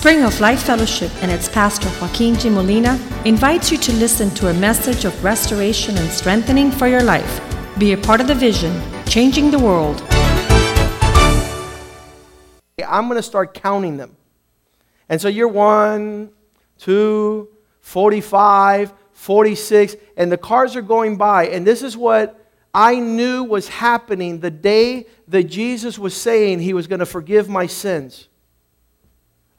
Spring of Life Fellowship and its pastor Joaquin G. Molina invites you to listen to a message of restoration and strengthening for your life. Be a part of the vision, changing the world. I'm going to start counting them. And so you're one, two, 45, 46, and the cars are going by. And this is what I knew was happening the day that Jesus was saying he was going to forgive my sins.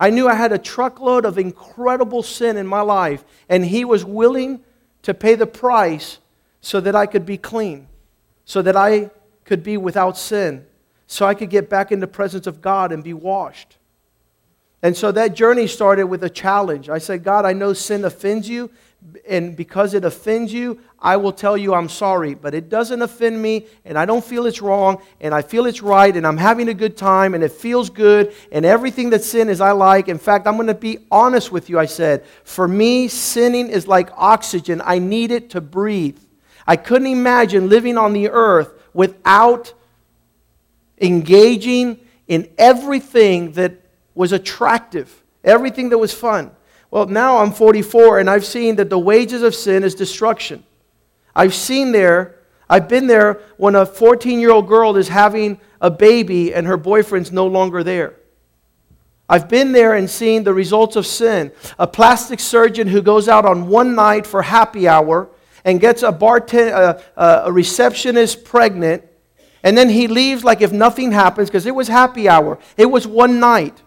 I knew I had a truckload of incredible sin in my life, and he was willing to pay the price so that I could be clean, so that I could be without sin, so I could get back in the presence of God and be washed. And so that journey started with a challenge. I said, God, I know sin offends you, and because it offends you, I will tell you I'm sorry. But it doesn't offend me, and I don't feel it's wrong, and I feel it's right, and I'm having a good time, and it feels good, and everything that sin is I like. In fact, I'm going to be honest with you, I said. For me, sinning is like oxygen, I need it to breathe. I couldn't imagine living on the earth without engaging in everything that was attractive, everything that was fun. Well, now I'm 44 and I've seen that the wages of sin is destruction. I've seen there, I've been there when a 14 year old girl is having a baby and her boyfriend's no longer there. I've been there and seen the results of sin. A plastic surgeon who goes out on one night for happy hour and gets a, bartend- a, uh, uh, a receptionist pregnant, and then he leaves like if nothing happens because it was happy hour. It was one night.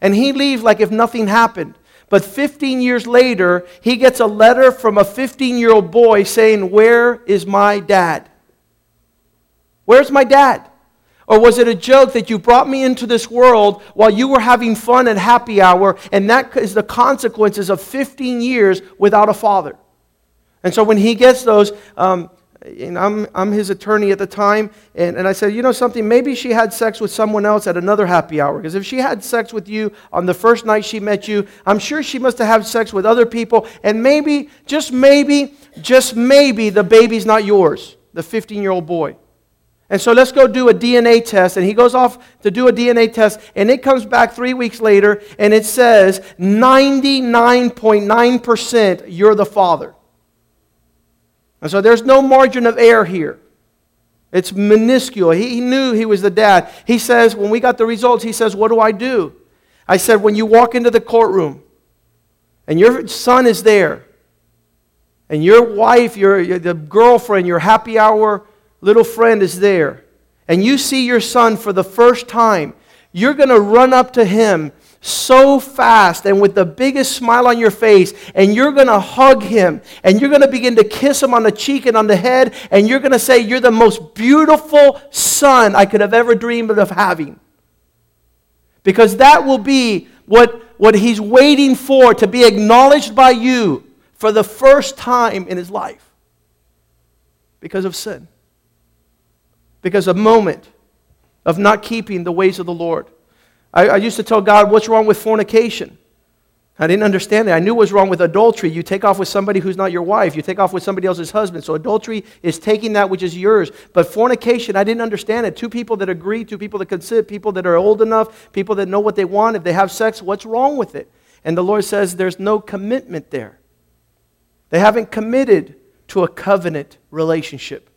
And he leaves like if nothing happened. But 15 years later, he gets a letter from a 15 year old boy saying, Where is my dad? Where's my dad? Or was it a joke that you brought me into this world while you were having fun at happy hour, and that is the consequences of 15 years without a father? And so when he gets those, um, and I'm, I'm his attorney at the time, and, and I said, you know something, maybe she had sex with someone else at another happy hour. Because if she had sex with you on the first night she met you, I'm sure she must have had sex with other people, and maybe, just maybe, just maybe the baby's not yours, the 15 year old boy. And so let's go do a DNA test. And he goes off to do a DNA test, and it comes back three weeks later, and it says 99.9% you're the father. And so there's no margin of error here. It's minuscule. He, knew he was the dad. He says, when we got the results, he says, What do I do? I said, When you walk into the courtroom and your son is there, and your wife, your, your the girlfriend, your happy hour little friend is there, and you see your son for the first time, you're going to run up to him so fast and with the biggest smile on your face, and you're going to hug him, and you're going to begin to kiss him on the cheek and on the head, and you're going to say, You're the most beautiful son I could have ever dreamed of having. Because that will be what, what he's waiting for to be acknowledged by you for the first time in his life because of sin, because a moment of not keeping the ways of the Lord. I, I used to tell God, what's wrong with fornication? I didn't understand it. I knew what was wrong with adultery. You take off with somebody who's not your wife. You take off with somebody else's husband. So adultery is taking that which is yours. But fornication, I didn't understand it. Two people that agree, two people that consent, people that are old enough, people that know what they want. If they have sex, what's wrong with it? And the Lord says there's no commitment there. They haven't committed to a covenant relationship.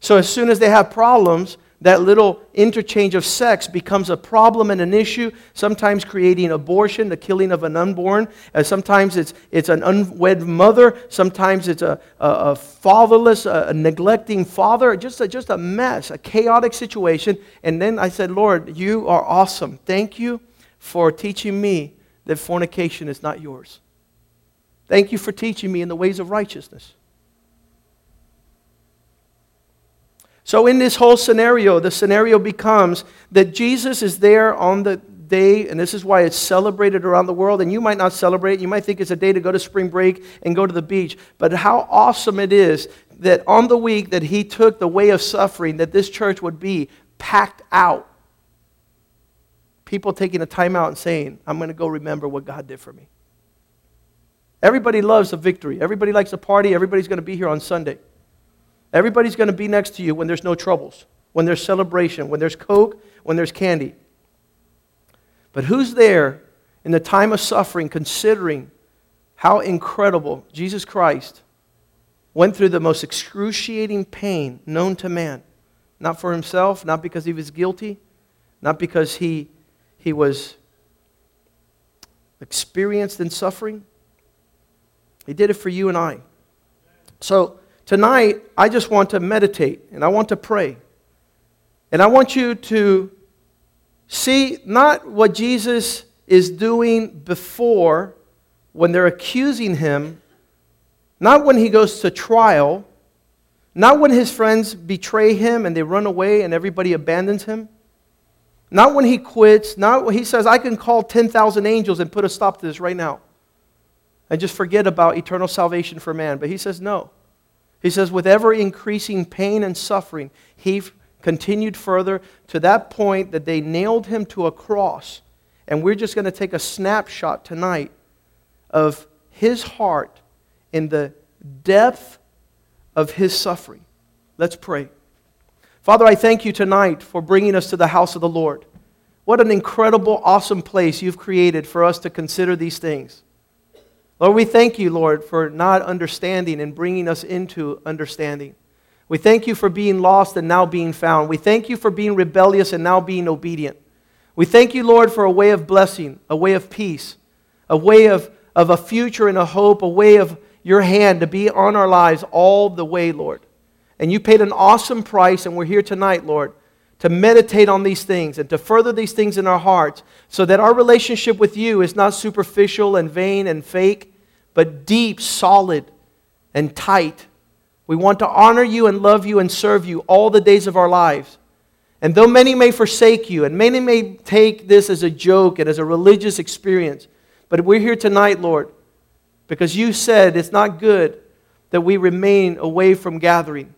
So as soon as they have problems, that little interchange of sex becomes a problem and an issue, sometimes creating abortion, the killing of an unborn. Uh, sometimes it's, it's an unwed mother. Sometimes it's a, a, a fatherless, a, a, neglecting father. Just a, just a mess, a chaotic situation. And then I said, Lord, you are awesome. Thank you for teaching me that fornication is not yours. Thank you for teaching me in the ways of righteousness. So, in this whole scenario, the scenario becomes that Jesus is there on the day, and this is why it's celebrated around the world. And you might not celebrate, you might think it's a day to go to spring break and go to the beach. But how awesome it is that on the week that he took the way of suffering, that this church would be packed out. People taking a time out and saying, I'm going to go remember what God did for me. Everybody loves a victory. Everybody likes a party. Everybody's going to be here on Sunday. Everybody's going to be next to you when there's no troubles, when there's celebration, when there's Coke, when there's candy. But who's there in the time of suffering, considering how incredible Jesus Christ went through the most excruciating pain known to man. Not for himself, not because he was guilty, not because he, he was experienced in suffering. He did it for you and I. So tonight, I just want to meditate and I want to pray. And I want you to see not what Jesus is doing before when they're accusing him, not when he goes to trial, not when his friends betray him and they run away and everybody abandons him. Not when he quits, not when he says, I can call 10,000 angels and put a stop to this right now and just forget about eternal salvation for man. But he says, no. He says, with ever increasing pain and suffering, he continued further to that point that they nailed him to a cross. And we're just going to take a snapshot tonight of his heart in the depth of his suffering. Let's pray. Father, I thank you tonight for bringing us to the house of the Lord. What an incredible, awesome place you've created for us to consider these things. Lord, we thank you, Lord, for not understanding and bringing us into understanding. We thank you for being lost and now being found. We thank you for being rebellious and now being obedient. We thank you, Lord, for a way of blessing, a way of peace, a way of, of a future and a hope, a way of your hand to be on our lives all the way, Lord. And you paid an awesome price, and we're here tonight, Lord, to meditate on these things and to further these things in our hearts so that our relationship with you is not superficial and vain and fake, but deep, solid, and tight we want to honor you and love you and serve you all the days of our lives. And though many may forsake you, and many may take this as a joke and as a religious experience, but we're here tonight, Lord, because you said it's not good that we remain away from gathering.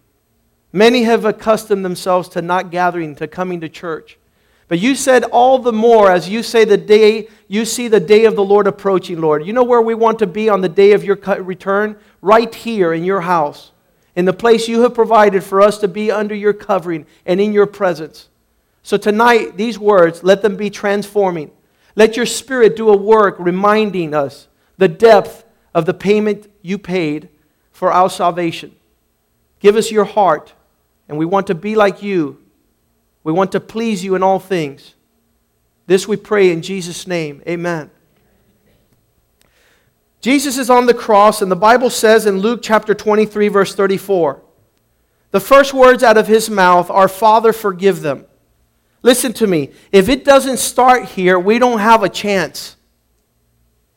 Many have accustomed themselves to not gathering, to coming to church. But you said all the more as you say the day, you see the day of the Lord approaching, Lord. You know where we want to be on the day of your return? Right here in your house in the place you have provided for us to be under your covering and in your presence. So tonight, these words, let them be transforming. Let your spirit do a work reminding us the depth of the payment you paid for our salvation. Give us your heart, and we want to be like you. We want to please you in all things. This we pray in Jesus' name. Amen. Jesus is on the cross, and the Bible says in Luke chapter 23, verse 34, the first words out of his mouth are, Father, forgive them. Listen to me. If it doesn't start here, we don't have a chance.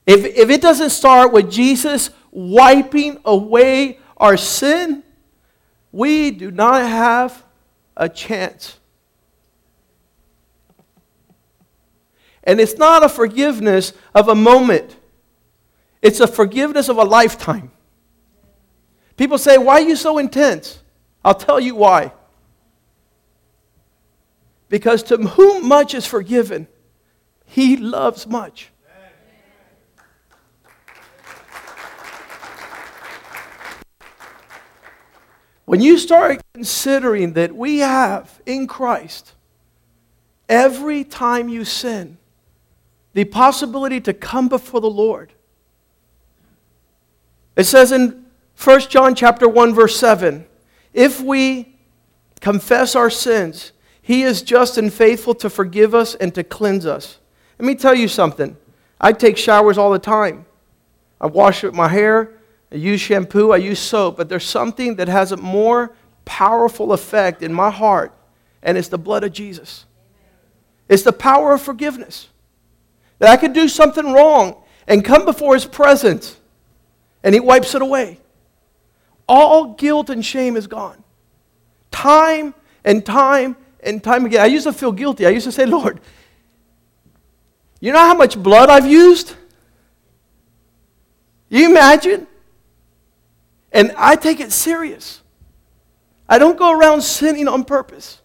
If, if it doesn't start with Jesus wiping away our sin, we do not have a chance. And it's not a forgiveness of a moment. It's a forgiveness of a lifetime. People say, Why are you so intense? I'll tell you why. Because to whom much is forgiven, he loves much. When you start considering that we have in Christ, every time you sin, the possibility to come before the Lord it says in 1 John chapter 1 verse 7, if we confess our sins, he is just and faithful to forgive us and to cleanse us. Let me tell you something. I take showers all the time. I wash my hair, I use shampoo, I use soap, but there's something that has a more powerful effect in my heart, and it's the blood of Jesus. It's the power of forgiveness. That I could do something wrong and come before his presence and he wipes it away. All guilt and shame is gone. Time and time and time again. I used to feel guilty. I used to say, Lord, you know how much blood I've used? You imagine? And I take it serious. I don't go around sinning on purpose.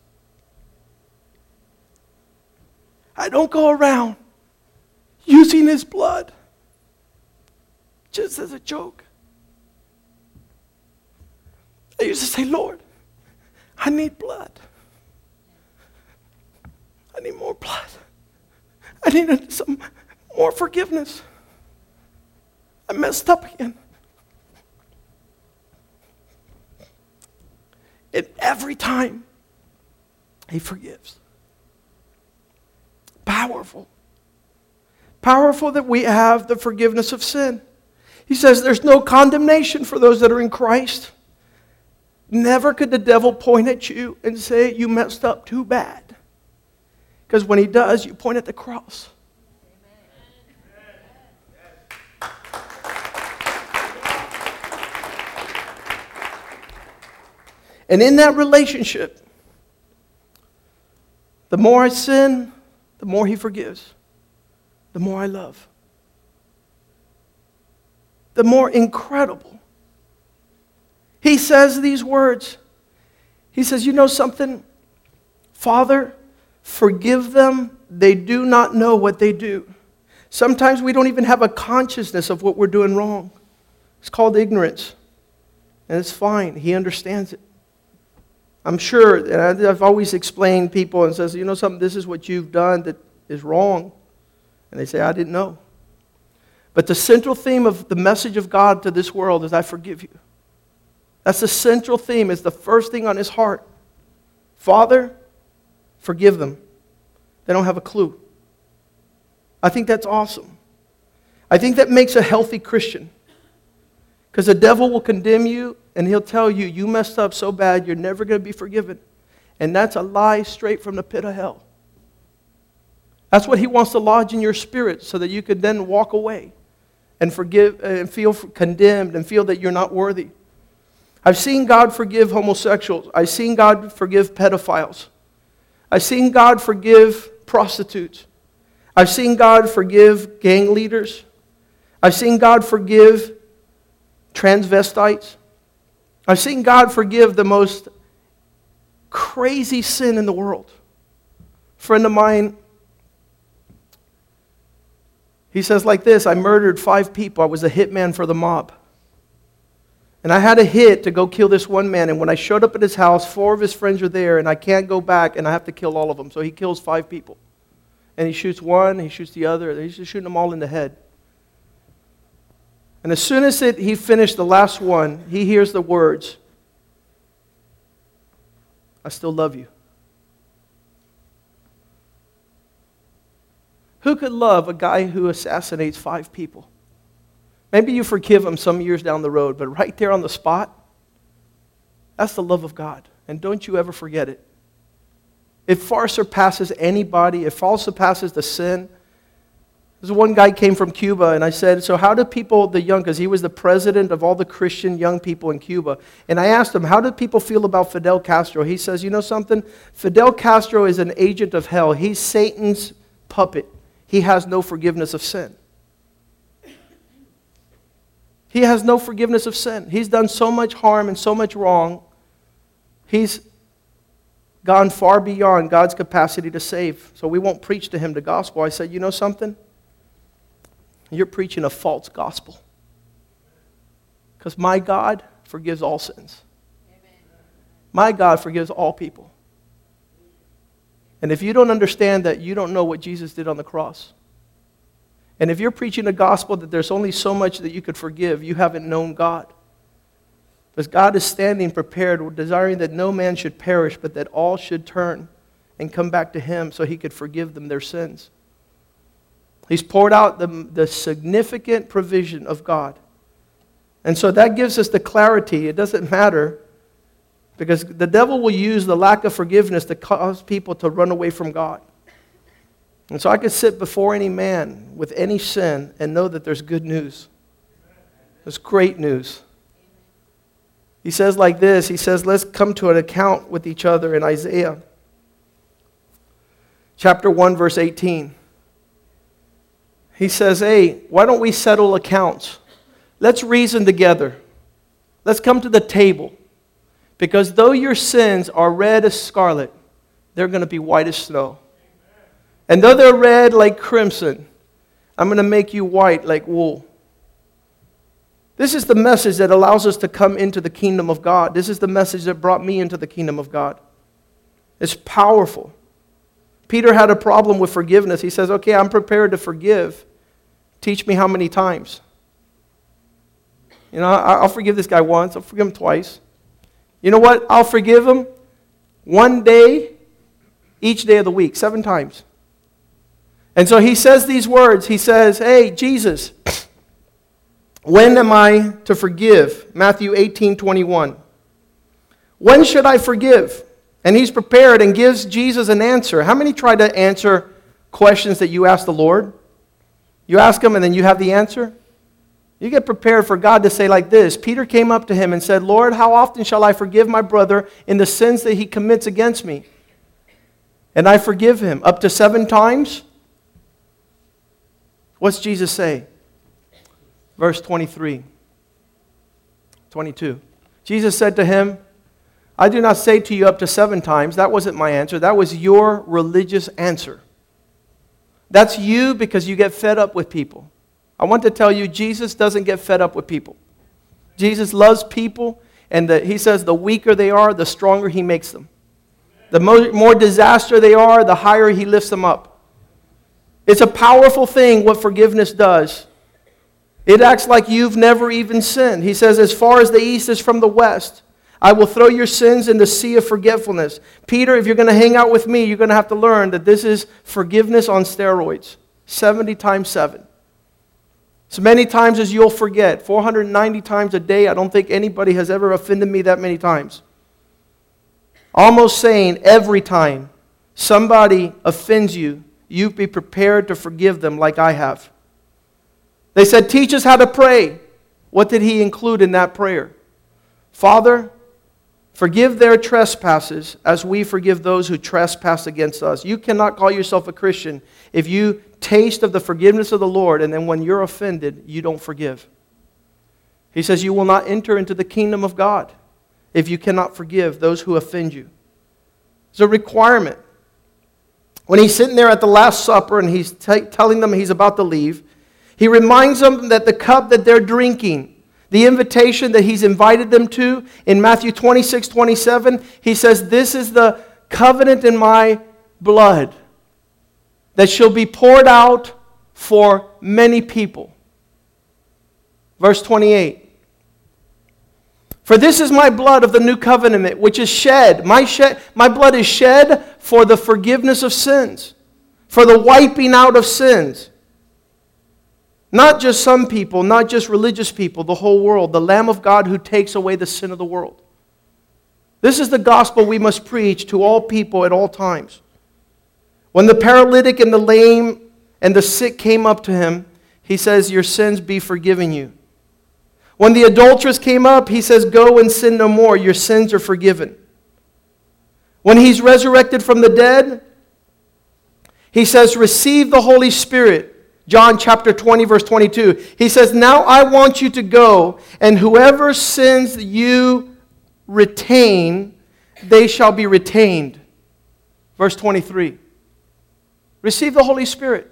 I don't go around using his blood just as a joke. I used to say, Lord, I need blood. I need more blood. I need some more forgiveness. I messed up again. And every time, He forgives. Powerful. Powerful that we have the forgiveness of sin. He says there's no condemnation for those that are in Christ. Never could the devil point at you and say, You messed up too bad. Because when he does, you point at the cross. And in that relationship, the more I sin, the more He forgives, the more I love. The more incredible. He says these words. He says, You know something? Father, forgive them. They do not know what they do. Sometimes we don't even have a consciousness of what we're doing wrong. It's called ignorance. And it's fine. He understands it. I'm sure, and I've always explained people and says, you know something, this is what you've done that is wrong. And they say, I didn't know. But the central theme of the message of God to this world is, I forgive you. That's the central theme, is the first thing on his heart. Father, forgive them. They don't have a clue. I think that's awesome. I think that makes a healthy Christian. Because the devil will condemn you and he'll tell you, you messed up so bad, you're never going to be forgiven. And that's a lie straight from the pit of hell. That's what he wants to lodge in your spirit so that you could then walk away and forgive uh, and feel condemned and feel that you're not worthy. I've seen God forgive homosexuals. I've seen God forgive pedophiles. I've seen God forgive prostitutes. I've seen God forgive gang leaders. I've seen God forgive transvestites. I've seen God forgive the most crazy sin in the world. A friend of mine, he says like this I murdered five people. I was a hitman for the mob. And I had a hit to go kill this one man. And when I showed up at his house, four of his friends are there, and I can't go back, and I have to kill all of them. So he kills five people. And he shoots one, he shoots the other. He's just shooting them all in the head. And as soon as it, he finished the last one, he hears the words, I still love you. Who could love a guy who assassinates five people? Maybe you forgive him some years down the road, but right there on the spot, that's the love of God. And don't you ever forget it. It far surpasses anybody, it far surpasses the sin this one guy came from Cuba, and I said, So, how do people, the young, because he was the president of all the Christian young people in Cuba, and I asked him, How do people feel about Fidel Castro? He says, You know something? Fidel Castro is an agent of hell. He's Satan's puppet. He has no forgiveness of sin. He has no forgiveness of sin. He's done so much harm and so much wrong. He's gone far beyond God's capacity to save. So we won't preach to him the gospel. I said, You know something? you're preaching a false gospel. Because my God forgives all sins. My God forgives all people. And if you don't understand that, you don't know what Jesus did on the cross. And if you're preaching a gospel that there's only so much that you could forgive, you haven't known God. Because God is standing prepared, desiring that no man should perish, but that all should turn and come back to Him so He could forgive them their sins. He's poured out the, the significant provision of God. And so that gives us the clarity. It doesn't matter because the devil will use the lack of forgiveness to cause people to run away from God. And so I could sit before any man with any sin and know that there's good news. There's great news. He says like this He says, Let's come to an account with each other in Isaiah chapter 1, verse 18 he says, Hey, why don't we settle accounts? Let's reason together. Let's come to the table. Because though your sins are red as scarlet, they're going to be white as snow. And though they're red like crimson, I'm going to make you white like wool. This is the message that allows us to come into the kingdom of God. This is the message that brought me into the kingdom of God. It's powerful. Peter had a problem with forgiveness. He says, Okay, I'm prepared to forgive teach me how many times. You know, I'll forgive this guy once, I'll forgive him twice. You know what? I'll forgive him one day each day of the week, seven times. And so he says these words. He says, Hey, Jesus, when am I to forgive? Matthew 18 21. When should I forgive? And he's prepared and gives Jesus an answer. How many try to answer questions that you ask the Lord? You ask him and then you have the answer? You get prepared for God to say, like this Peter came up to him and said, Lord, how often shall I forgive my brother in the sins that he commits against me? And I forgive him. Up to seven times? What's Jesus say? Verse 23, 22. Jesus said to him, I do not say to you up to seven times. That wasn't my answer. That was your religious answer. That's you because you get fed up with people. I want to tell you, Jesus doesn't get fed up with people. Jesus loves people, and the, he says the weaker they are, the stronger he makes them. The more, more disaster they are, the higher he lifts them up. It's a powerful thing what forgiveness does. It acts like you've never even sinned. He says, as far as the east is from the west, I will throw your sins in the sea of forgetfulness. Peter, if you're going to hang out with me, you're going to have to learn that this is forgiveness on steroids 70 times 7. So many times as you'll forget, 490 times a day, I don't think anybody has ever offended me that many times. Almost saying every time somebody offends you, you be prepared to forgive them like I have. They said, Teach us how to pray. What did he include in that prayer? Father, Forgive their trespasses as we forgive those who trespass against us. You cannot call yourself a Christian if you taste of the forgiveness of the Lord and then when you're offended, you don't forgive. He says, You will not enter into the kingdom of God if you cannot forgive those who offend you. It's a requirement. When he's sitting there at the Last Supper and he's t- telling them he's about to leave, he reminds them that the cup that they're drinking the invitation that he's invited them to in Matthew 26, 27, he says, This is the covenant in my blood that shall be poured out for many people. Verse 28. For this is my blood of the new covenant, which is shed. My, shed. my blood is shed for the forgiveness of sins, for the wiping out of sins. Not just some people, not just religious people, the whole world, the Lamb of God who takes away the sin of the world. This is the gospel we must preach to all people at all times. When the paralytic and the lame and the sick came up to him, he says, Your sins be forgiven you. When the adulteress came up, he says, Go and sin no more, your sins are forgiven. When he's resurrected from the dead, he says, Receive the Holy Spirit. John chapter 20, verse 22. He says, Now I want you to go, and whoever sins you retain, they shall be retained. Verse 23. Receive the Holy Spirit.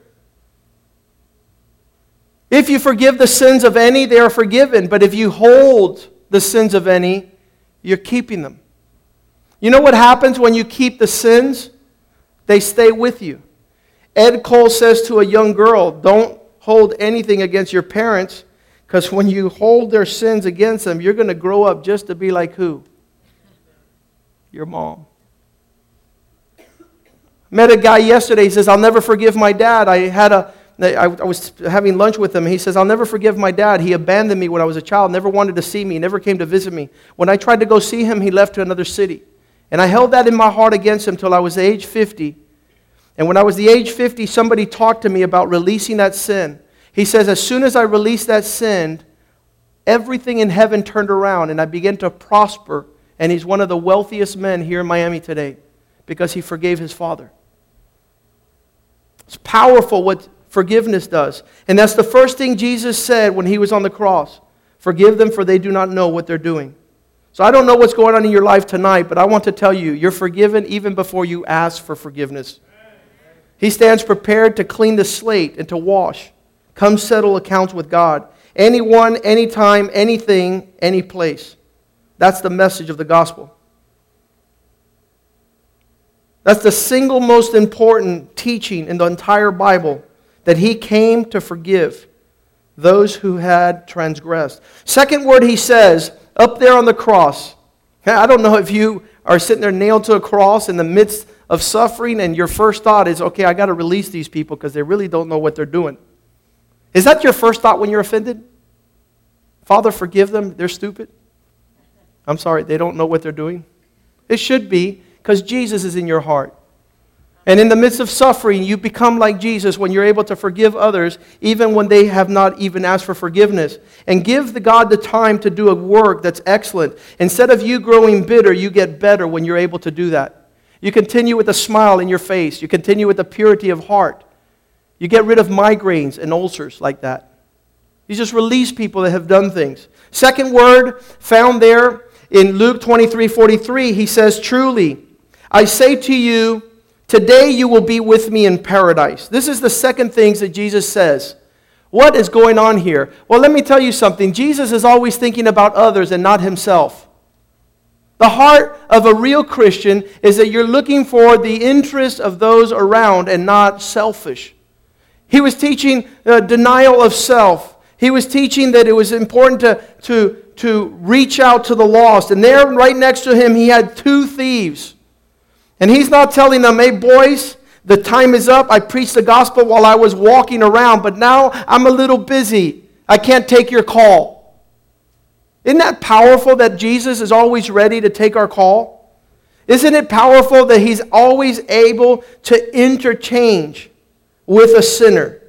If you forgive the sins of any, they are forgiven. But if you hold the sins of any, you're keeping them. You know what happens when you keep the sins? They stay with you. Ed Cole says to a young girl, Don't hold anything against your parents, because when you hold their sins against them, you're going to grow up just to be like who? Your mom. Met a guy yesterday. He says, I'll never forgive my dad. I had a I, was having lunch with him. He says, I'll never forgive my dad. He abandoned me when I was a child, never wanted to see me, never came to visit me. When I tried to go see him, he left to another city. And I held that in my heart against him till I was age 50. And when I was the age 50, somebody talked to me about releasing that sin. He says, as soon as I released that sin, everything in heaven turned around and I began to prosper. And he's one of the wealthiest men here in Miami today because he forgave his father. It's powerful what forgiveness does. And that's the first thing Jesus said when he was on the cross Forgive them, for they do not know what they're doing. So I don't know what's going on in your life tonight, but I want to tell you, you're forgiven even before you ask for forgiveness. He stands prepared to clean the slate and to wash. Come settle accounts with God. Anyone, anytime, anything, any place. That's the message of the gospel. That's the single most important teaching in the entire Bible that he came to forgive. those who had transgressed. Second word he says, up there on the cross. I don't know if you are sitting there nailed to a cross in the midst of suffering and your first thought is, okay, I got to release these people because they really don't know what they're doing. Is that your first thought when you're offended? Father, forgive them. They're stupid. I'm sorry, they don't know what they're doing. It should be because Jesus is in your heart. And in the midst of suffering, you become like Jesus when you're able to forgive others, even when they have not even asked for forgiveness. And give the God the time to do a work that's excellent. Instead of you growing bitter, you get better when you're able to do that. You continue with a smile in your face, you continue with a purity of heart. You get rid of migraines and ulcers like that. You just release people that have done things. Second word found there in Luke 23 43, he says, Truly, I say to you, Today you will be with me in paradise. This is the second things that Jesus says. What is going on here? Well, let me tell you something. Jesus is always thinking about others and not himself. The heart of a real Christian is that you're looking for the interest of those around and not selfish. He was teaching uh, denial of self. He was teaching that it was important to, to, to reach out to the lost. And there, right next to him, he had two thieves. And he's not telling them, hey, boys, the time is up. I preached the gospel while I was walking around, but now I'm a little busy. I can't take your call. Isn't that powerful that Jesus is always ready to take our call? Isn't it powerful that he's always able to interchange with a sinner?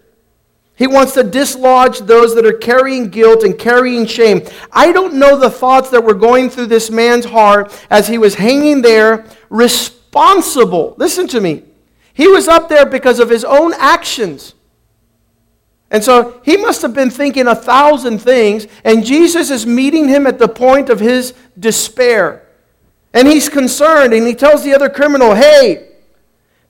He wants to dislodge those that are carrying guilt and carrying shame. I don't know the thoughts that were going through this man's heart as he was hanging there, responsible. Listen to me. He was up there because of his own actions. And so he must have been thinking a thousand things, and Jesus is meeting him at the point of his despair. And he's concerned, and he tells the other criminal, Hey,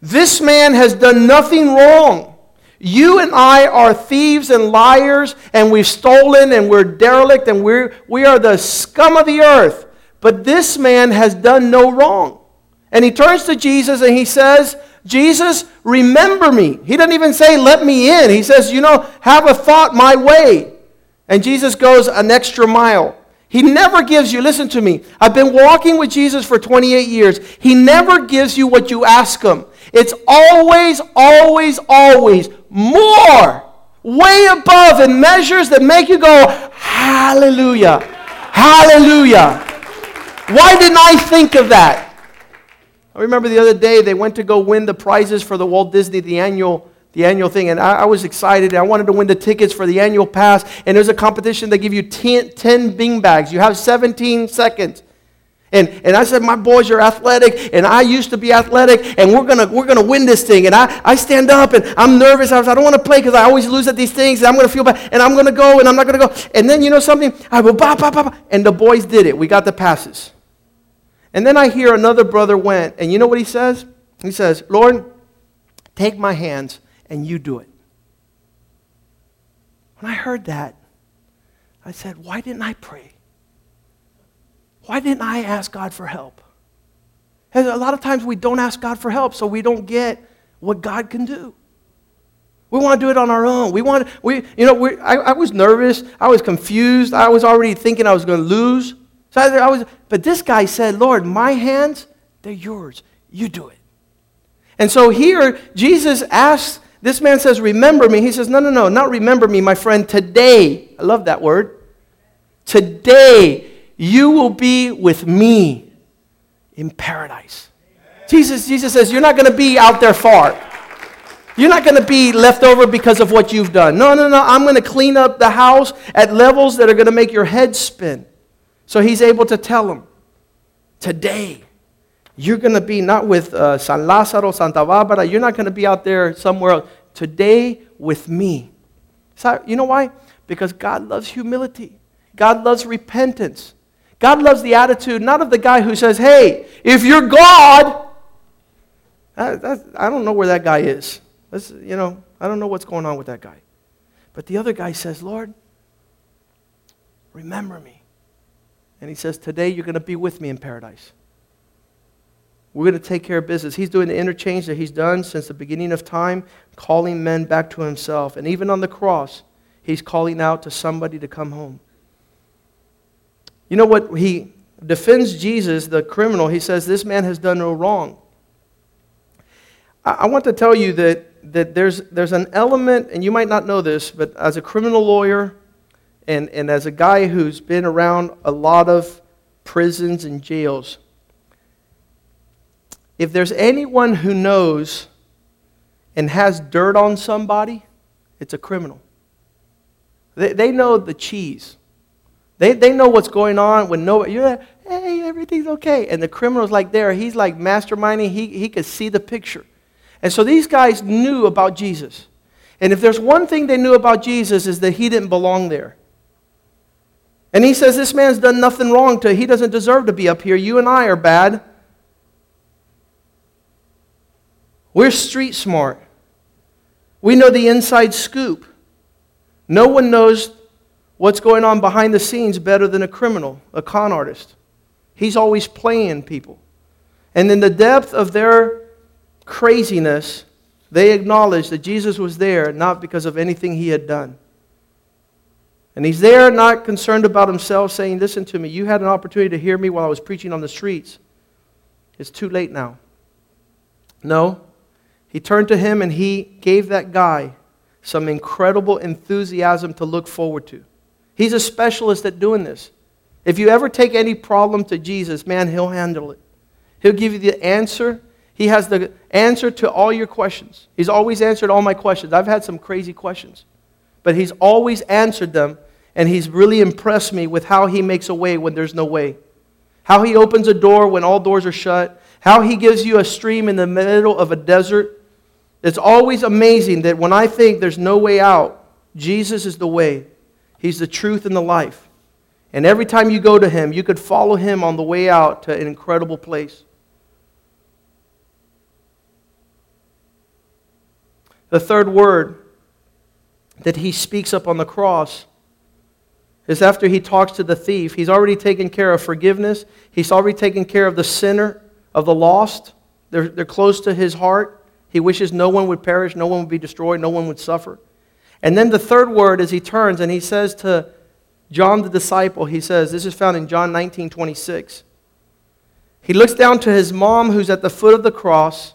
this man has done nothing wrong. You and I are thieves and liars, and we've stolen, and we're derelict, and we're, we are the scum of the earth. But this man has done no wrong. And he turns to Jesus and he says, Jesus, remember me. He doesn't even say, let me in. He says, you know, have a thought my way. And Jesus goes an extra mile. He never gives you, listen to me, I've been walking with Jesus for 28 years. He never gives you what you ask him. It's always, always, always more, way above in measures that make you go, Hallelujah, Hallelujah. Why didn't I think of that? I remember the other day they went to go win the prizes for the Walt Disney, the annual, the annual thing, and I, I was excited. I wanted to win the tickets for the annual pass, and there's a competition. They give you 10, 10 bing bags. You have 17 seconds. And, and I said, My boys are athletic, and I used to be athletic, and we're going to we're gonna win this thing. And I, I stand up, and I'm nervous. I, was, I don't want to play because I always lose at these things, and I'm going to feel bad, and I'm going to go, and I'm not going to go. And then, you know something? I go, ba, ba, ba. And the boys did it. We got the passes. And then I hear another brother went, and you know what he says? He says, Lord, take my hands and you do it. When I heard that, I said, Why didn't I pray? Why didn't I ask God for help? And a lot of times we don't ask God for help, so we don't get what God can do. We want to do it on our own. We want, we, you know, we, I, I was nervous. I was confused. I was already thinking I was going to lose. So I, I was, but this guy said, Lord, my hands, they're yours. You do it. And so here, Jesus asks, this man says, Remember me. He says, No, no, no, not remember me, my friend. Today, I love that word. Today, you will be with me in paradise. Jesus, Jesus says, You're not going to be out there far. You're not going to be left over because of what you've done. No, no, no. I'm going to clean up the house at levels that are going to make your head spin. So he's able to tell them, today, you're going to be not with uh, San Lázaro, Santa Barbara, you're not going to be out there somewhere else. Today, with me. So, you know why? Because God loves humility, God loves repentance. God loves the attitude not of the guy who says, hey, if you're God, that, I don't know where that guy is. That's, you know, I don't know what's going on with that guy. But the other guy says, Lord, remember me. And he says, Today you're going to be with me in paradise. We're going to take care of business. He's doing the interchange that he's done since the beginning of time, calling men back to himself. And even on the cross, he's calling out to somebody to come home. You know what? He defends Jesus, the criminal. He says, This man has done no wrong. I, want to tell you that, that there's, there's an element, and you might not know this, but as a criminal lawyer and, and as a guy who's been around a lot of prisons and jails, if there's anyone who knows and has dirt on somebody, it's a criminal. They, they know the cheese. They, they know what's going on when nobody, you're like, hey, everything's okay. And the criminal's like there, he's like masterminding, he, he could see the picture. And so these guys knew about Jesus. And if there's one thing they knew about Jesus is that he didn't belong there. And he says, This man's done nothing wrong to, he doesn't deserve to be up here. You and I are bad. We're street smart. We know the inside scoop. No one knows what's going on behind the scenes better than a criminal, a con artist. He's always playing people. And in the depth of their craziness, they acknowledged that Jesus was there not because of anything he had done. And he's there not concerned about himself, saying, Listen to me, you had an opportunity to hear me while I was preaching on the streets. It's too late now. No, he turned to him and he gave that guy some incredible enthusiasm to look forward to. He's a specialist at doing this. If you ever take any problem to Jesus, man, he'll handle it. He'll give you the answer. He has the answer to all your questions. He's always answered all my questions. I've had some crazy questions, but he's always answered them, and he's really impressed me with how he makes a way when there's no way, how he opens a door when all doors are shut, how he gives you a stream in the middle of a desert it's always amazing that when I think there's no way out, Jesus is the way. He's the truth and the life. And every time you go to Him, you could follow Him on the way out to an incredible place. The third word that He speaks up on the cross is after He talks to the thief. He's already taken care of forgiveness, He's already taken care of the sinner, of the lost. They're, they're close to His heart. He wishes no one would perish, no one would be destroyed, no one would suffer. And then the third word is he turns and he says to John the disciple, he says, this is found in John 19 26. He looks down to his mom who's at the foot of the cross,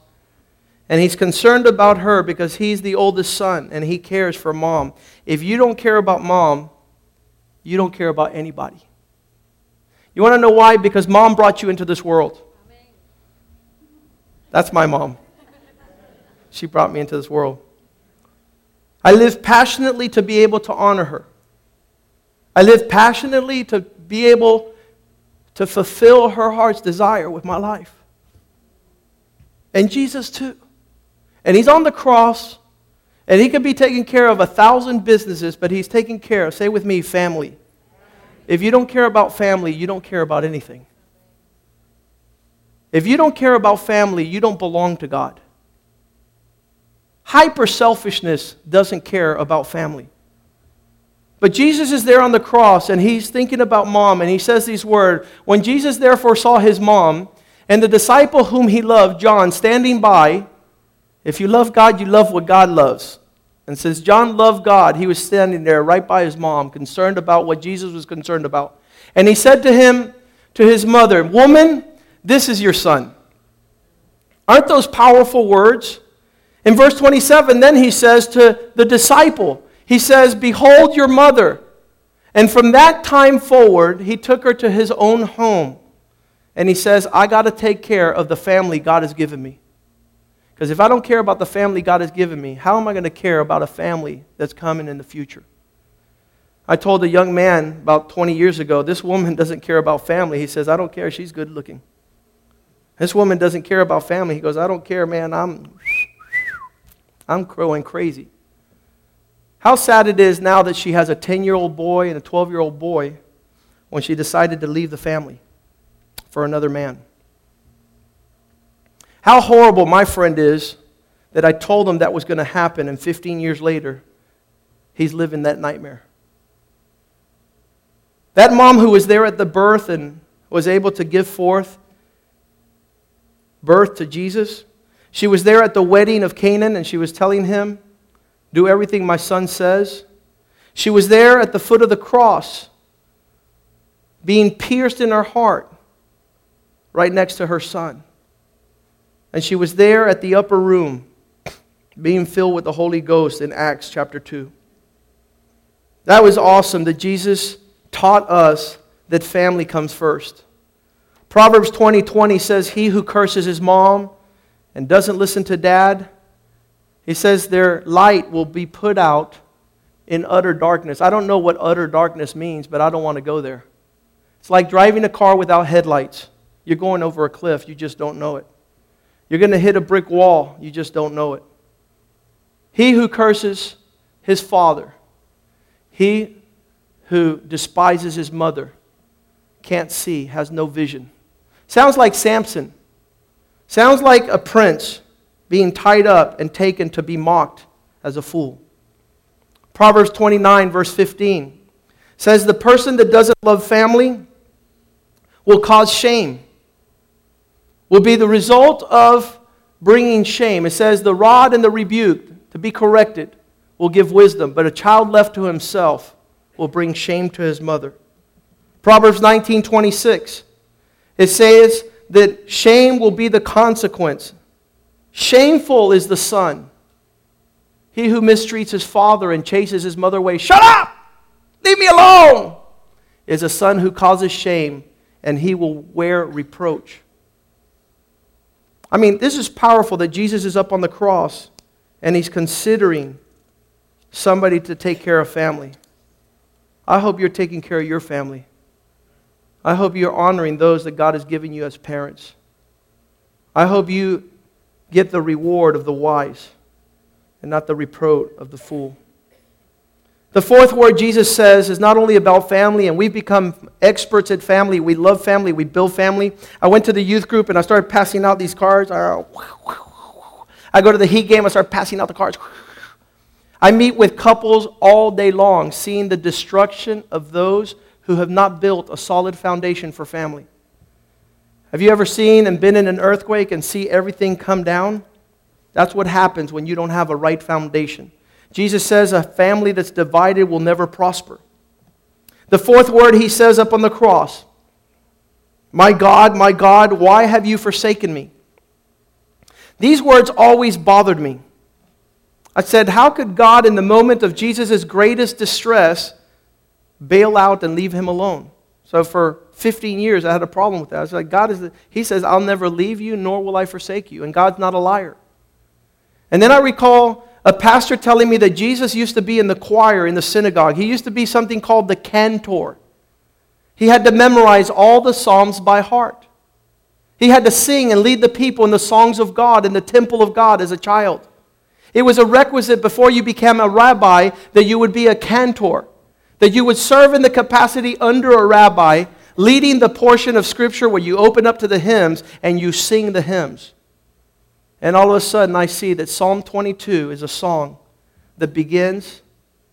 and he's concerned about her because he's the oldest son and he cares for mom. If you don't care about mom, you don't care about anybody. You want to know why? Because mom brought you into this world. That's my mom she brought me into this world. I live passionately to be able to honor her. I live passionately to be able to fulfill her heart's desire with my life. And Jesus, too. And he's on the cross, and he could be taking care of a thousand businesses, but he's taking care of, say with me, family. If you don't care about family, you don't care about anything. If you don't care about family, you don't belong to God. Hyper selfishness doesn't care about family. But Jesus is there on the cross and he's thinking about mom and he says these words When Jesus therefore saw his mom and the disciple whom he loved, John, standing by, if you love God, you love what God loves. And since John loved God, he was standing there right by his mom, concerned about what Jesus was concerned about. And he said to him, to his mother, Woman, this is your son. Aren't those powerful words? In verse 27, then he says to the disciple, he says, Behold your mother. And from that time forward, he took her to his own home. And he says, I got to take care of the family God has given me. Because if I don't care about the family God has given me, how am I going to care about a family that's coming in the future? I told a young man about 20 years ago, this woman doesn't care about family. He says, I don't care, she's good looking. This woman doesn't care about family. He goes, I don't care, man, I'm I'm growing crazy. How sad it is now that she has a 10 year old boy and a 12 year old boy when she decided to leave the family for another man. How horrible my friend is that I told him that was going to happen, and 15 years later, he's living that nightmare. That mom who was there at the birth and was able to give forth birth to Jesus she was there at the wedding of Canaan and she was telling him, Do everything my son says. She was there at the foot of the cross, being pierced in her heart, right next to her son. And she was there at the upper room, being filled with the Holy Ghost in Acts chapter 2. That was awesome that Jesus taught us that family comes first. Proverbs 20 20 says, He who curses his mom and doesn't listen to dad, he says their light will be put out in utter darkness. I don't know what utter darkness means, but I don't want to go there. It's like driving a car without headlights. You're going over a cliff, you just don't know it. You're going to hit a brick wall, you just don't know it. He who curses his father, he who despises his mother, can't see, has no vision. Sounds like Samson. Sounds like a prince being tied up and taken to be mocked as a fool. Proverbs 29, verse 15 says, The person that doesn't love family will cause shame, will be the result of bringing shame. It says, The rod and the rebuke to be corrected will give wisdom, but a child left to himself will bring shame to his mother. Proverbs 19, 26. It says that shame will be the consequence. Shameful is the son he who mistreats his father and chases his mother away, shut up! Leave me alone! Is a son who causes shame, and he will wear reproach. I mean, this is powerful that Jesus is up on the cross and he's considering somebody to take care of family. I hope you're taking care of your family. I hope you're honoring those that God has given you as parents. I hope you get the reward of the wise and not the reproach of the fool. The fourth word Jesus says is not only about family, and we've become experts at family. We love family, we build family. I went to the youth group and I started passing out these cards. I go to the Heat game, and I start passing out the cards. I meet with couples all day long, seeing the destruction of those who have not built a solid foundation for family. Have you ever seen and been in an earthquake and see everything come down? That's what happens when you don't have a right foundation. Jesus says a family that's divided will never prosper. The fourth word he says up on the cross My God, my God, why have you forsaken me? These words always bothered me. I said, How could God, in the moment of Jesus' greatest distress, bail out and leave him alone? So for 15 years, I had a problem with that. I was like, God is, the, He says, I'll never leave you, nor will I forsake you. And God's not a liar. And then I recall a pastor telling me that Jesus used to be in the choir in the synagogue. He used to be something called the cantor. He had to memorize all the Psalms by heart. He had to sing and lead the people in the songs of God in the temple of God as a child. It was a requisite before you became a rabbi that you would be a cantor, that you would serve in the capacity under a rabbi, leading the portion of Scripture where you open up to the hymns and you sing the hymns. And all of a sudden, I see that Psalm 22 is a song that begins,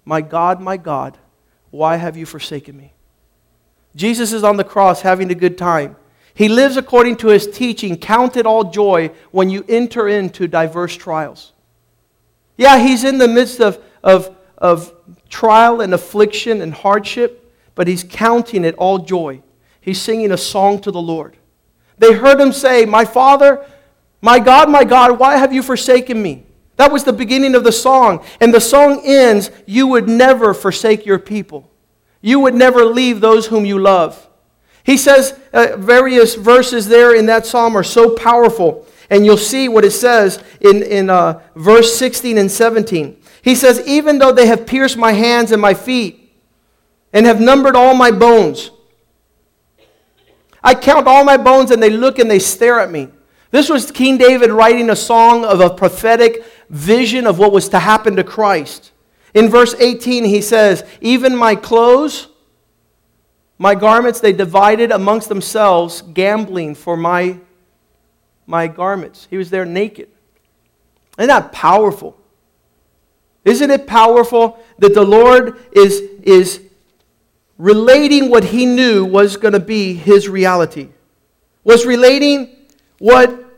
My God, my God, why have you forsaken me? Jesus is on the cross having a good time. He lives according to his teaching. Count it all joy when you enter into diverse trials. Yeah, he's in the midst of, of, of trial and affliction and hardship, but he's counting it all joy. He's singing a song to the Lord. They heard him say, My Father, my God, my God, why have you forsaken me? That was the beginning of the song. And the song ends, You would never forsake your people. You would never leave those whom you love. He says uh, various verses there in that psalm are so powerful. And you'll see what it says in, in uh, verse 16 and 17. He says, Even though they have pierced my hands and my feet and have numbered all my bones, I count all my bones and they look and they stare at me. This was King David writing a song of a prophetic vision of what was to happen to Christ. In verse 18, he says, Even my clothes, my garments, they divided amongst themselves, gambling for my, my garments. He was there naked. Isn't that powerful? Isn't it powerful that the Lord is, is relating what he knew was going to be his reality? Was relating what,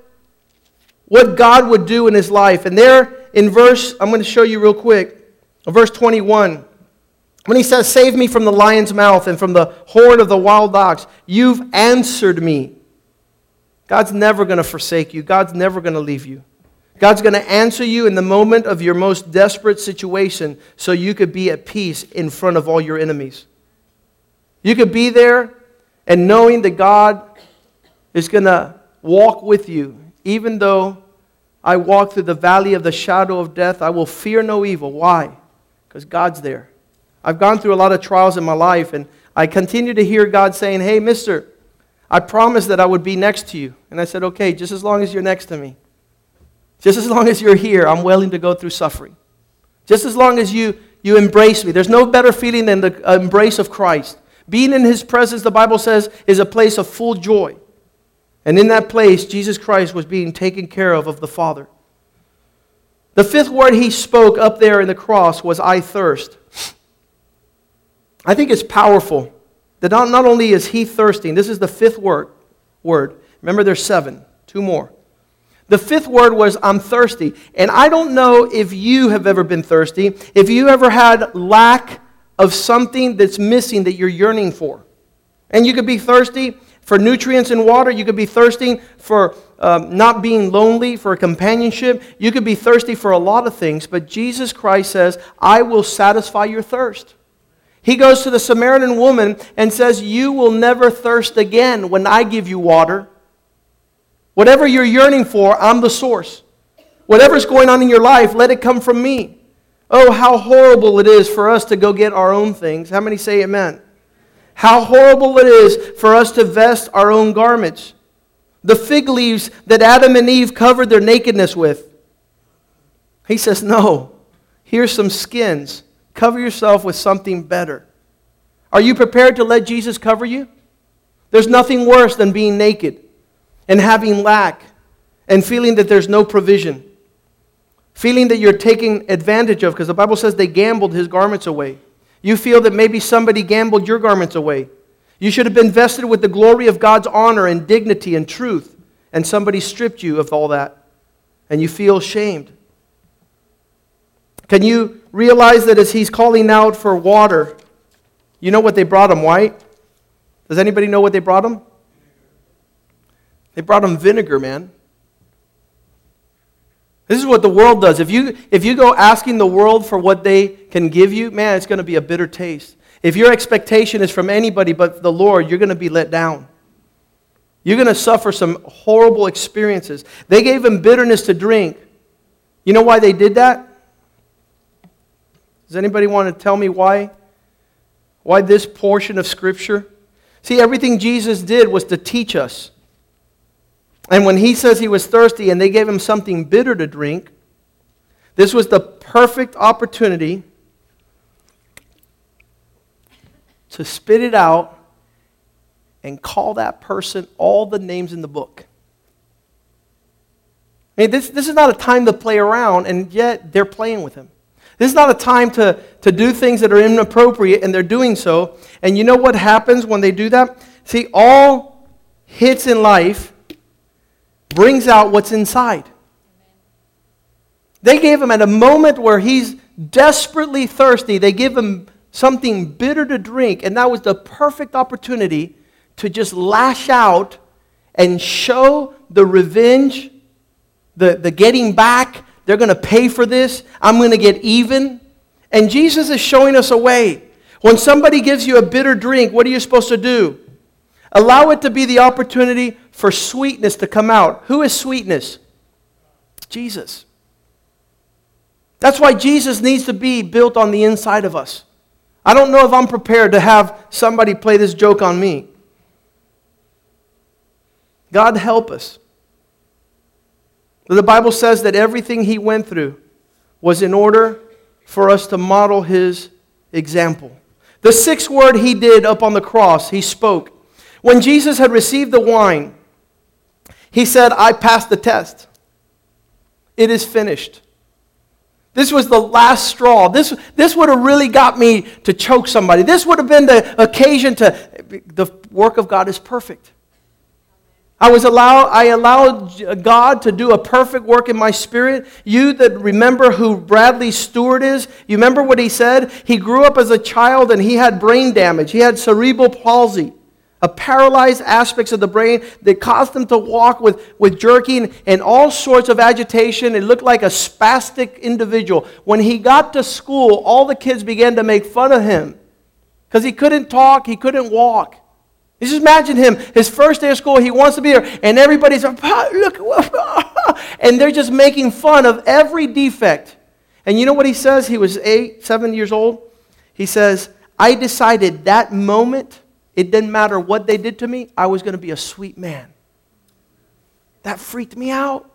what God would do in his life. And there in verse, I'm going to show you real quick, verse 21, When he says, Save me from the lion's mouth and from the horn of the wild ox, you've answered me. God's never going to forsake you, God's never going to leave you. God's going to answer you in the moment of your most desperate situation so you could be at peace in front of all your enemies. You could be there and knowing that God is going to walk with you, even though I walk through the valley of the shadow of death, I will fear no evil. Why? Because God's there. I've gone through a lot of trials in my life, and I continue to hear God saying, Hey, mister, I promised that I would be next to you. And I said, Okay, just as long as you're next to me. Just as long as you're here, I'm willing to go through suffering. Just as long as you, you embrace me. There's no better feeling than the uh, embrace of Christ. Being in his presence, the Bible says, is a place of full joy. And in that place, Jesus Christ was being taken care of of the Father. The fifth word he spoke up there in the cross was, I thirst. I think it's powerful that not, not only is he thirsting, this is the fifth word. word. Remember, there's seven, two more. The fifth word was, I'm thirsty. And I don't know if you have ever been thirsty, if you ever had lack of something that's missing that you're yearning for. And you could be thirsty for nutrients and water. You could be thirsting for um, not being lonely, for companionship. You could be thirsty for a lot of things. But Jesus Christ says, I will satisfy your thirst. He goes to the Samaritan woman and says, You will never thirst again when I give you water. Whatever you're yearning for, I'm the source. Whatever's going on in your life, let it come from me. Oh, how horrible it is for us to go get our own things. How many say amen? How horrible it is for us to vest our own garments. The fig leaves that Adam and Eve covered their nakedness with. He says, No, here's some skins. Cover yourself with something better. Are you prepared to let Jesus cover you? There's nothing worse than being naked and having lack and feeling that there's no provision, feeling that you're taking advantage of because the Bible says they gambled his garments away. You feel that maybe somebody gambled your garments away. You should have been vested with the glory of God's honor and dignity and truth, and somebody stripped you of all that, and you feel shamed. Can you realize that as he's calling out for water, you know what they brought him, white? Does anybody know what they brought him? They brought him vinegar, man. This is what the world does. If you, if you go asking the world for what they can give you, man, it's going to be a bitter taste. If your expectation is from anybody but the Lord, you're going to be let down. You're going to suffer some horrible experiences. They gave him bitterness to drink. You know why they did that? Does anybody want to tell me why? Why this portion of Scripture? See, everything Jesus did was to teach us. And when he says he was thirsty and they gave him something bitter to drink, this was the perfect opportunity to spit it out and call that person all the names in the book. I mean, this, this is not a time to play around, and yet they're playing with him. This is not a time to, to do things that are inappropriate, and they're doing so. And you know what happens when they do that? See, all hits in life brings out what's inside. They gave him at a moment where he's desperately thirsty, they give him something bitter to drink, and that was the perfect opportunity to just lash out and show the revenge, the, the getting back. They're going to pay for this. I'm going to get even. And Jesus is showing us a way. When somebody gives you a bitter drink, what are you supposed to do? Allow it to be the opportunity for sweetness to come out. Who is sweetness? Jesus. That's why Jesus needs to be built on the inside of us. I don't know if I'm prepared to have somebody play this joke on me. God help us. The Bible says that everything he went through was in order for us to model his example. The sixth word he did up on the cross, he spoke. When Jesus had received the wine, he said, I passed the test. It is finished. This was the last straw. This, this would have really got me to choke somebody. This would have been the occasion to. The work of God is perfect. I was allow, I allowed God to do a perfect work in my spirit. You that remember who Bradley Stewart is, you remember what he said? He grew up as a child and he had brain damage. He had cerebral palsy, a paralyzed aspects of the brain that caused him to walk with, with jerking and all sorts of agitation. It looked like a spastic individual. When he got to school, all the kids began to make fun of him because he couldn't talk, he couldn't walk. You just imagine him, his first day of school, he wants to be there, and everybody's like, look, and they're just making fun of every defect. And you know what he says? He was eight, seven years old. He says, I decided that moment, it didn't matter what they did to me, I was going to be a sweet man. That freaked me out.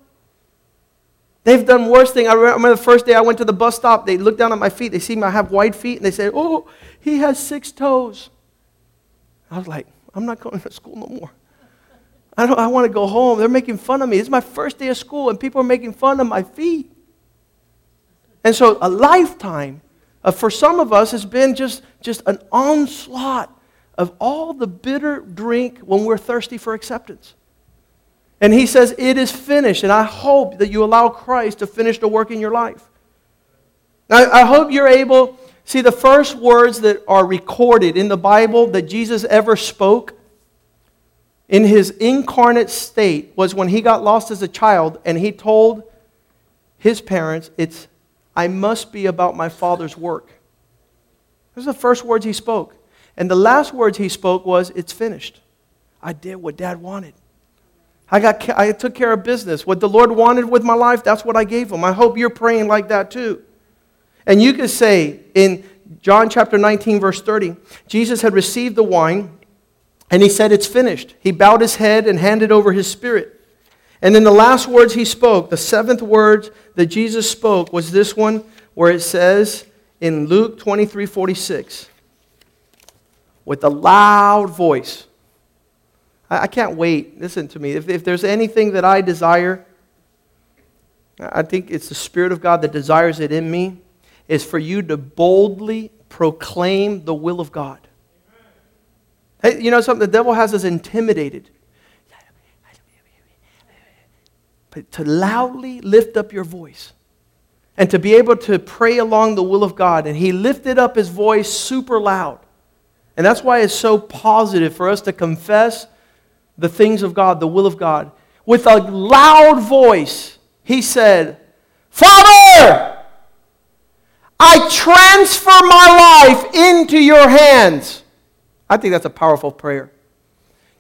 They've done worse things. I remember the first day I went to the bus stop, they looked down at my feet, they see me, I have white feet, and they say, Oh, he has six toes. I was like, I'm not going to school no more. I, don't, I want to go home. They're making fun of me. It's my first day of school, and people are making fun of my feet. And so, a lifetime of, for some of us has been just, just an onslaught of all the bitter drink when we're thirsty for acceptance. And he says, It is finished. And I hope that you allow Christ to finish the work in your life. Now, I hope you're able See, the first words that are recorded in the Bible that Jesus ever spoke in his incarnate state was when he got lost as a child and he told his parents, It's, I must be about my Father's work. Those are the first words he spoke. And the last words he spoke was, It's finished. I did what dad wanted. I, got, I took care of business. What the Lord wanted with my life, that's what I gave him. I hope you're praying like that too. And you could say in John chapter 19, verse 30, Jesus had received the wine and he said, It's finished. He bowed his head and handed over his spirit. And then the last words he spoke, the seventh words that Jesus spoke, was this one where it says in Luke 23 46, with a loud voice. I, I can't wait. Listen to me. If, if there's anything that I desire, I think it's the Spirit of God that desires it in me is for you to boldly proclaim the will of God. Hey, you know something? The devil has us intimidated. But to loudly lift up your voice and to be able to pray along the will of God. And he lifted up his voice super loud. And that's why it's so positive for us to confess the things of God, the will of God. With a loud voice, he said, Father! I transfer my life into your hands. I think that's a powerful prayer.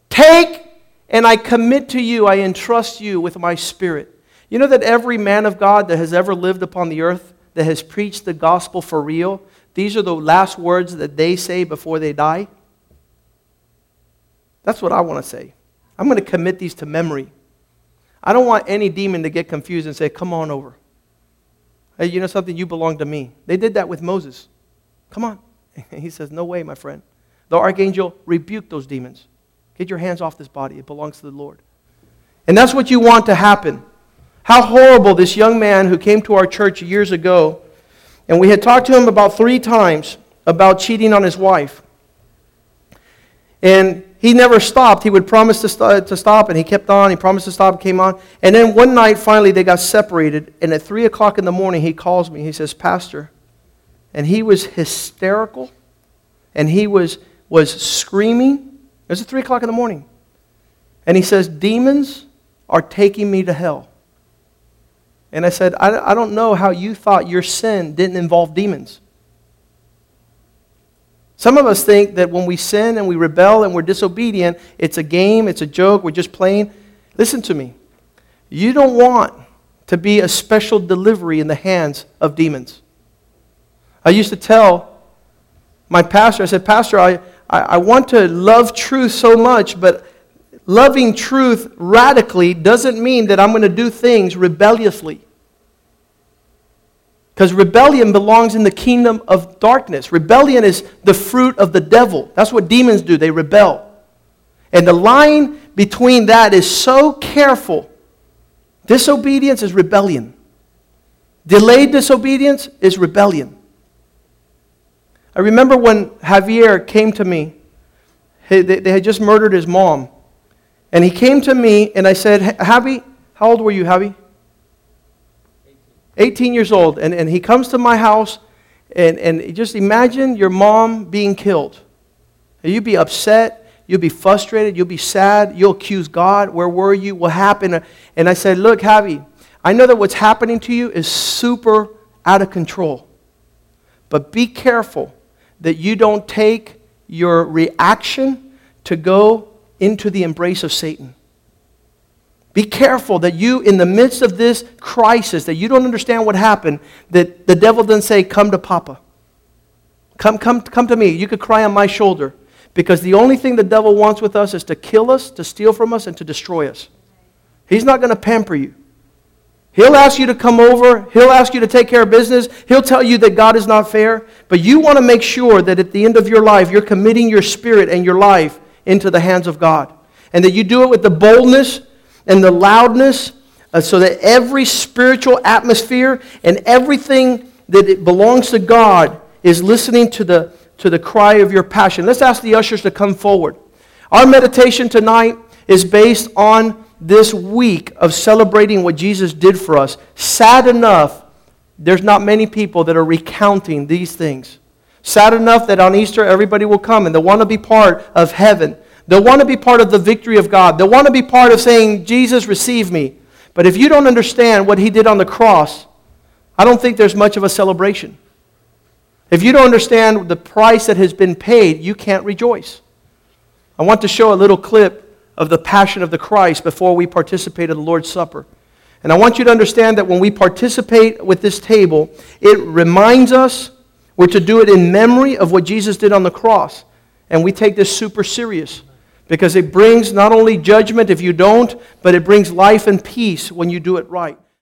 Take and I commit to you, I entrust you with my spirit. You know that every man of God that has ever lived upon the earth, that has preached the gospel for real, these are the last words that they say before they die? That's what I want to say. I'm going to commit these to memory. I don't want any demon to get confused and say, Come on over. Hey, you know something? You belong to me. They did that with Moses. Come on. He says, No way, my friend. The archangel rebuked those demons. Get your hands off this body. It belongs to the Lord. And that's what you want to happen. How horrible this young man who came to our church years ago, and we had talked to him about three times about cheating on his wife. And he never stopped. He would promise to, st- to stop, and he kept on. He promised to stop, came on. And then one night, finally, they got separated. And at 3 o'clock in the morning, he calls me. He says, Pastor, and he was hysterical, and he was, was screaming. It was at 3 o'clock in the morning. And he says, Demons are taking me to hell. And I said, I, I don't know how you thought your sin didn't involve demons. Some of us think that when we sin and we rebel and we're disobedient, it's a game, it's a joke, we're just playing. Listen to me. You don't want to be a special delivery in the hands of demons. I used to tell my pastor, I said, Pastor, I, I, I want to love truth so much, but loving truth radically doesn't mean that I'm going to do things rebelliously. Because rebellion belongs in the kingdom of darkness. Rebellion is the fruit of the devil. That's what demons do, they rebel. And the line between that is so careful. Disobedience is rebellion, delayed disobedience is rebellion. I remember when Javier came to me, they had just murdered his mom. And he came to me, and I said, Javi, how old were you, Javi? 18 years old. And, and he comes to my house, and, and just imagine your mom being killed. You'd be upset. You'll be frustrated. You'll be sad. You'll accuse God. Where were you? What happened? And I said, Look, Javi, I know that what's happening to you is super out of control. But be careful that you don't take your reaction to go into the embrace of Satan. Be careful that you, in the midst of this crisis, that you don't understand what happened, that the devil doesn't say, Come to Papa. Come, come, come to me. You could cry on my shoulder. Because the only thing the devil wants with us is to kill us, to steal from us, and to destroy us. He's not going to pamper you. He'll ask you to come over. He'll ask you to take care of business. He'll tell you that God is not fair. But you want to make sure that at the end of your life, you're committing your spirit and your life into the hands of God. And that you do it with the boldness and the loudness uh, so that every spiritual atmosphere and everything that it belongs to God is listening to the, to the cry of your passion. Let's ask the ushers to come forward. Our meditation tonight is based on this week of celebrating what Jesus did for us. Sad enough, there's not many people that are recounting these things. Sad enough that on Easter everybody will come and they'll want to be part of heaven. They'll want to be part of the victory of God. They'll want to be part of saying, Jesus, receive me. But if you don't understand what he did on the cross, I don't think there's much of a celebration. If you don't understand the price that has been paid, you can't rejoice. I want to show a little clip of the passion of the Christ before we participate in the Lord's Supper. And I want you to understand that when we participate with this table, it reminds us we're to do it in memory of what Jesus did on the cross. And we take this super serious because it brings not only judgment if you don't, but it brings life and peace when you do it right.